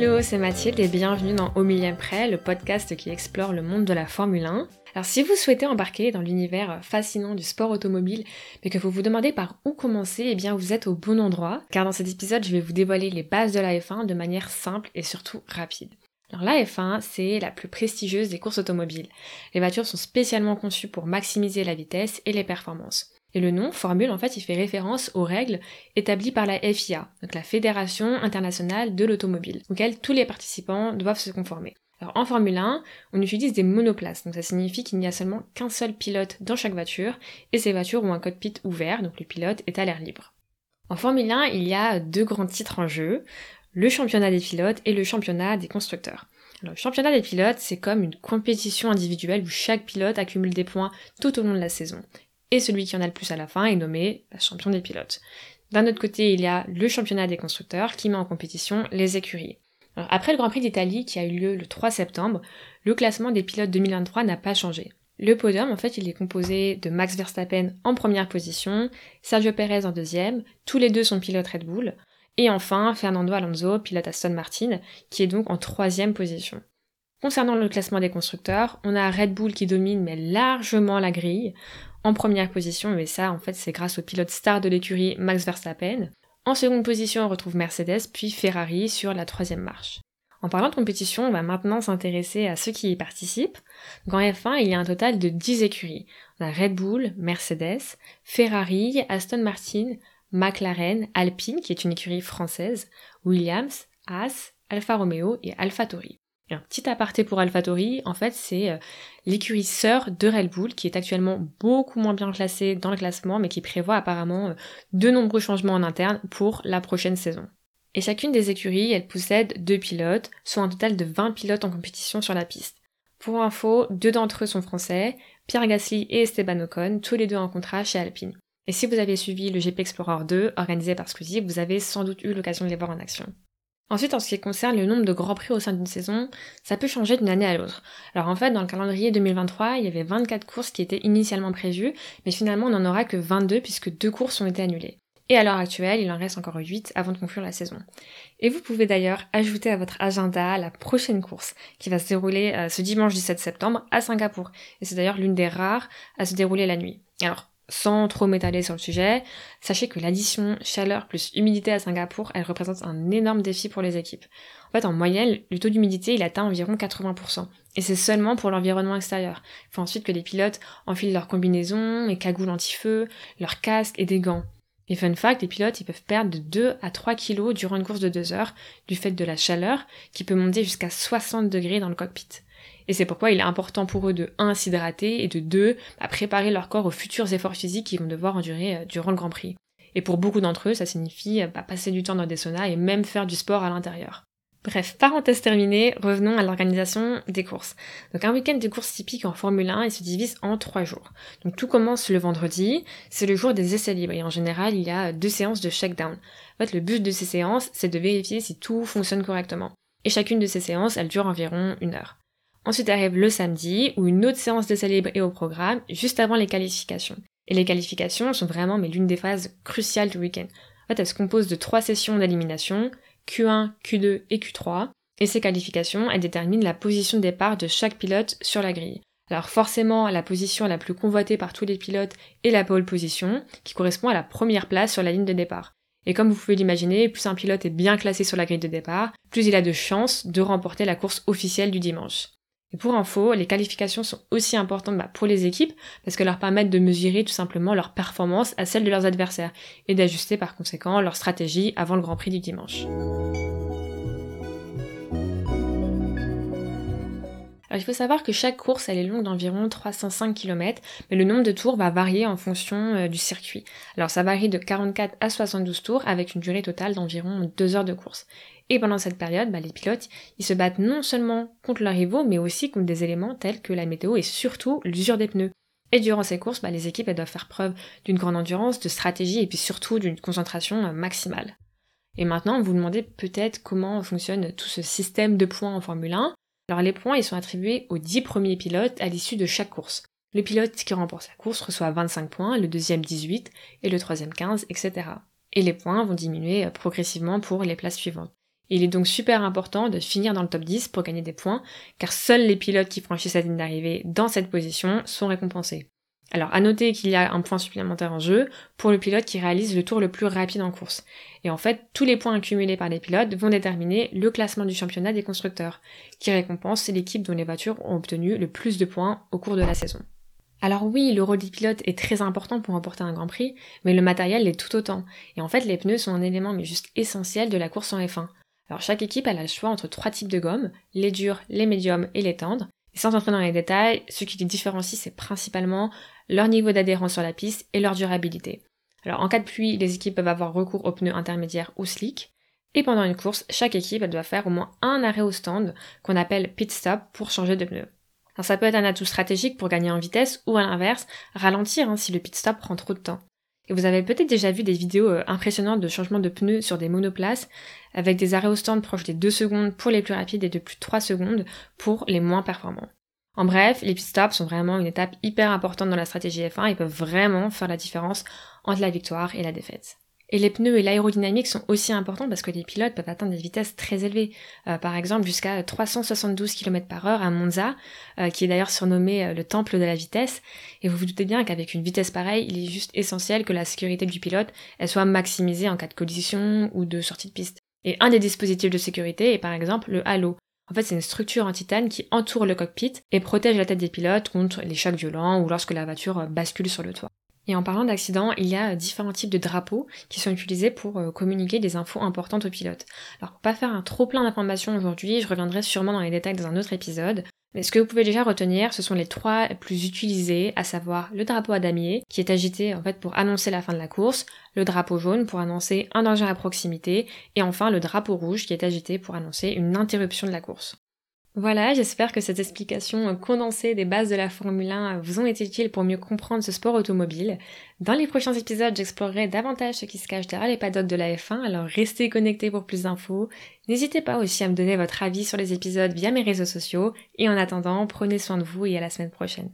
Hello, c'est Mathilde et bienvenue dans Au millième près, le podcast qui explore le monde de la Formule 1. Alors si vous souhaitez embarquer dans l'univers fascinant du sport automobile, mais que vous vous demandez par où commencer, eh bien vous êtes au bon endroit, car dans cet épisode je vais vous dévoiler les bases de la F1 de manière simple et surtout rapide. Alors la F1, c'est la plus prestigieuse des courses automobiles. Les voitures sont spécialement conçues pour maximiser la vitesse et les performances. Et le nom, formule, en fait, il fait référence aux règles établies par la FIA, donc la Fédération internationale de l'automobile, auxquelles tous les participants doivent se conformer. Alors en Formule 1, on utilise des monoplaces, donc ça signifie qu'il n'y a seulement qu'un seul pilote dans chaque voiture, et ces voitures ont un cockpit ouvert, donc le pilote est à l'air libre. En Formule 1, il y a deux grands titres en jeu, le championnat des pilotes et le championnat des constructeurs. le championnat des pilotes, c'est comme une compétition individuelle où chaque pilote accumule des points tout au long de la saison et celui qui en a le plus à la fin est nommé champion des pilotes. D'un autre côté, il y a le championnat des constructeurs qui met en compétition les écuries. après le Grand Prix d'Italie qui a eu lieu le 3 septembre, le classement des pilotes 2023 n'a pas changé. Le podium, en fait, il est composé de Max Verstappen en première position, Sergio Perez en deuxième, tous les deux sont pilotes Red Bull, et enfin Fernando Alonso, pilote Aston Martin, qui est donc en troisième position. Concernant le classement des constructeurs, on a Red Bull qui domine mais largement la grille en première position, mais ça en fait c'est grâce au pilote star de l'écurie Max Verstappen. En seconde position, on retrouve Mercedes, puis Ferrari sur la troisième marche. En parlant de compétition, on va maintenant s'intéresser à ceux qui y participent. Donc en F1, il y a un total de 10 écuries. On a Red Bull, Mercedes, Ferrari, Aston Martin, McLaren, Alpine, qui est une écurie française, Williams, Haas, Alfa Romeo et AlphaTauri un petit aparté pour AlphaTauri, en fait, c'est euh, l'écurie sœur de Red Bull qui est actuellement beaucoup moins bien classée dans le classement, mais qui prévoit apparemment euh, de nombreux changements en interne pour la prochaine saison. Et chacune des écuries, elle possède deux pilotes, soit un total de 20 pilotes en compétition sur la piste. Pour info, deux d'entre eux sont français, Pierre Gasly et Esteban Ocon, tous les deux en contrat chez Alpine. Et si vous avez suivi le GP Explorer 2, organisé par Squeezie, vous avez sans doute eu l'occasion de les voir en action. Ensuite, en ce qui concerne le nombre de grands prix au sein d'une saison, ça peut changer d'une année à l'autre. Alors en fait, dans le calendrier 2023, il y avait 24 courses qui étaient initialement prévues, mais finalement on n'en aura que 22 puisque deux courses ont été annulées. Et à l'heure actuelle, il en reste encore 8 avant de conclure la saison. Et vous pouvez d'ailleurs ajouter à votre agenda la prochaine course qui va se dérouler euh, ce dimanche 17 septembre à Singapour. Et c'est d'ailleurs l'une des rares à se dérouler la nuit. Alors, sans trop m'étaler sur le sujet, sachez que l'addition chaleur plus humidité à Singapour, elle représente un énorme défi pour les équipes. En fait, en moyenne, le taux d'humidité, il atteint environ 80%. Et c'est seulement pour l'environnement extérieur. Il faut ensuite que les pilotes enfilent leurs combinaisons, les cagoules anti-feu, leurs casques et des gants. Et fun fact, les pilotes, ils peuvent perdre de 2 à 3 kilos durant une course de 2 heures, du fait de la chaleur, qui peut monter jusqu'à 60 degrés dans le cockpit. Et c'est pourquoi il est important pour eux de 1 s'hydrater et de 2 bah, préparer leur corps aux futurs efforts physiques qu'ils vont devoir endurer euh, durant le Grand Prix. Et pour beaucoup d'entre eux, ça signifie euh, bah, passer du temps dans des saunas et même faire du sport à l'intérieur. Bref, parenthèse terminée, revenons à l'organisation des courses. Donc un week-end de courses typique en Formule 1, il se divise en trois jours. Donc tout commence le vendredi, c'est le jour des essais libres et en général il y a deux séances de shakedown. En fait le but de ces séances c'est de vérifier si tout fonctionne correctement. Et chacune de ces séances elle dure environ une heure. Ensuite arrive le samedi, où une autre séance de libre est au programme, juste avant les qualifications. Et les qualifications sont vraiment mais l'une des phases cruciales du week-end. En fait, elles se composent de trois sessions d'élimination, Q1, Q2 et Q3, et ces qualifications, elles déterminent la position de départ de chaque pilote sur la grille. Alors forcément, la position la plus convoitée par tous les pilotes est la pole position, qui correspond à la première place sur la ligne de départ. Et comme vous pouvez l'imaginer, plus un pilote est bien classé sur la grille de départ, plus il a de chances de remporter la course officielle du dimanche. Et pour info, les qualifications sont aussi importantes bah, pour les équipes parce qu'elles leur permettent de mesurer tout simplement leur performance à celle de leurs adversaires et d'ajuster par conséquent leur stratégie avant le Grand Prix du dimanche. Alors il faut savoir que chaque course elle est longue d'environ 305 km, mais le nombre de tours va varier en fonction euh, du circuit. Alors ça varie de 44 à 72 tours avec une durée totale d'environ 2 heures de course. Et pendant cette période, bah, les pilotes, ils se battent non seulement contre leurs rivaux, mais aussi contre des éléments tels que la météo et surtout l'usure des pneus. Et durant ces courses, bah, les équipes elles doivent faire preuve d'une grande endurance, de stratégie et puis surtout d'une concentration euh, maximale. Et maintenant, vous vous demandez peut-être comment fonctionne tout ce système de points en Formule 1. Alors les points, ils sont attribués aux 10 premiers pilotes à l'issue de chaque course. Le pilote qui remporte la course reçoit 25 points, le deuxième 18 et le troisième 15, etc. Et les points vont diminuer euh, progressivement pour les places suivantes. Il est donc super important de finir dans le top 10 pour gagner des points, car seuls les pilotes qui franchissent la ligne d'arrivée dans cette position sont récompensés. Alors, à noter qu'il y a un point supplémentaire en jeu pour le pilote qui réalise le tour le plus rapide en course. Et en fait, tous les points accumulés par les pilotes vont déterminer le classement du championnat des constructeurs, qui récompense l'équipe dont les voitures ont obtenu le plus de points au cours de la saison. Alors oui, le rôle des pilotes est très important pour remporter un Grand Prix, mais le matériel l'est tout autant. Et en fait, les pneus sont un élément mais juste essentiel de la course en F1. Alors chaque équipe a le choix entre trois types de gommes, les durs, les médiums et les tendres. Sans entrer dans les détails, ce qui les différencie, c'est principalement leur niveau d'adhérence sur la piste et leur durabilité. Alors en cas de pluie, les équipes peuvent avoir recours aux pneus intermédiaires ou slick. Et pendant une course, chaque équipe doit faire au moins un arrêt au stand qu'on appelle pit stop pour changer de pneu. Alors ça peut être un atout stratégique pour gagner en vitesse ou à l'inverse, ralentir hein, si le pit stop prend trop de temps. Et vous avez peut-être déjà vu des vidéos euh, impressionnantes de changement de pneus sur des monoplaces, avec des arrêts au stand proches des 2 secondes pour les plus rapides et de plus de 3 secondes pour les moins performants. En bref, les pit stops sont vraiment une étape hyper importante dans la stratégie F1 et peuvent vraiment faire la différence entre la victoire et la défaite. Et les pneus et l'aérodynamique sont aussi importants parce que les pilotes peuvent atteindre des vitesses très élevées. Euh, par exemple, jusqu'à 372 km par heure à Monza, euh, qui est d'ailleurs surnommé euh, le temple de la vitesse. Et vous vous doutez bien qu'avec une vitesse pareille, il est juste essentiel que la sécurité du pilote soit maximisée en cas de collision ou de sortie de piste. Et un des dispositifs de sécurité est par exemple le halo. En fait, c'est une structure en titane qui entoure le cockpit et protège la tête des pilotes contre les chocs violents ou lorsque la voiture bascule sur le toit. Et en parlant d'accidents, il y a différents types de drapeaux qui sont utilisés pour euh, communiquer des infos importantes aux pilotes. Alors pour pas faire un trop plein d'informations aujourd'hui, je reviendrai sûrement dans les détails dans un autre épisode. Mais ce que vous pouvez déjà retenir, ce sont les trois plus utilisés, à savoir le drapeau à damier, qui est agité en fait pour annoncer la fin de la course, le drapeau jaune pour annoncer un danger à proximité, et enfin le drapeau rouge qui est agité pour annoncer une interruption de la course. Voilà, j'espère que cette explication condensée des bases de la Formule 1 vous ont été utiles pour mieux comprendre ce sport automobile. Dans les prochains épisodes, j'explorerai davantage ce qui se cache derrière les paddocks de la F1, alors restez connectés pour plus d'infos. N'hésitez pas aussi à me donner votre avis sur les épisodes via mes réseaux sociaux, et en attendant, prenez soin de vous et à la semaine prochaine.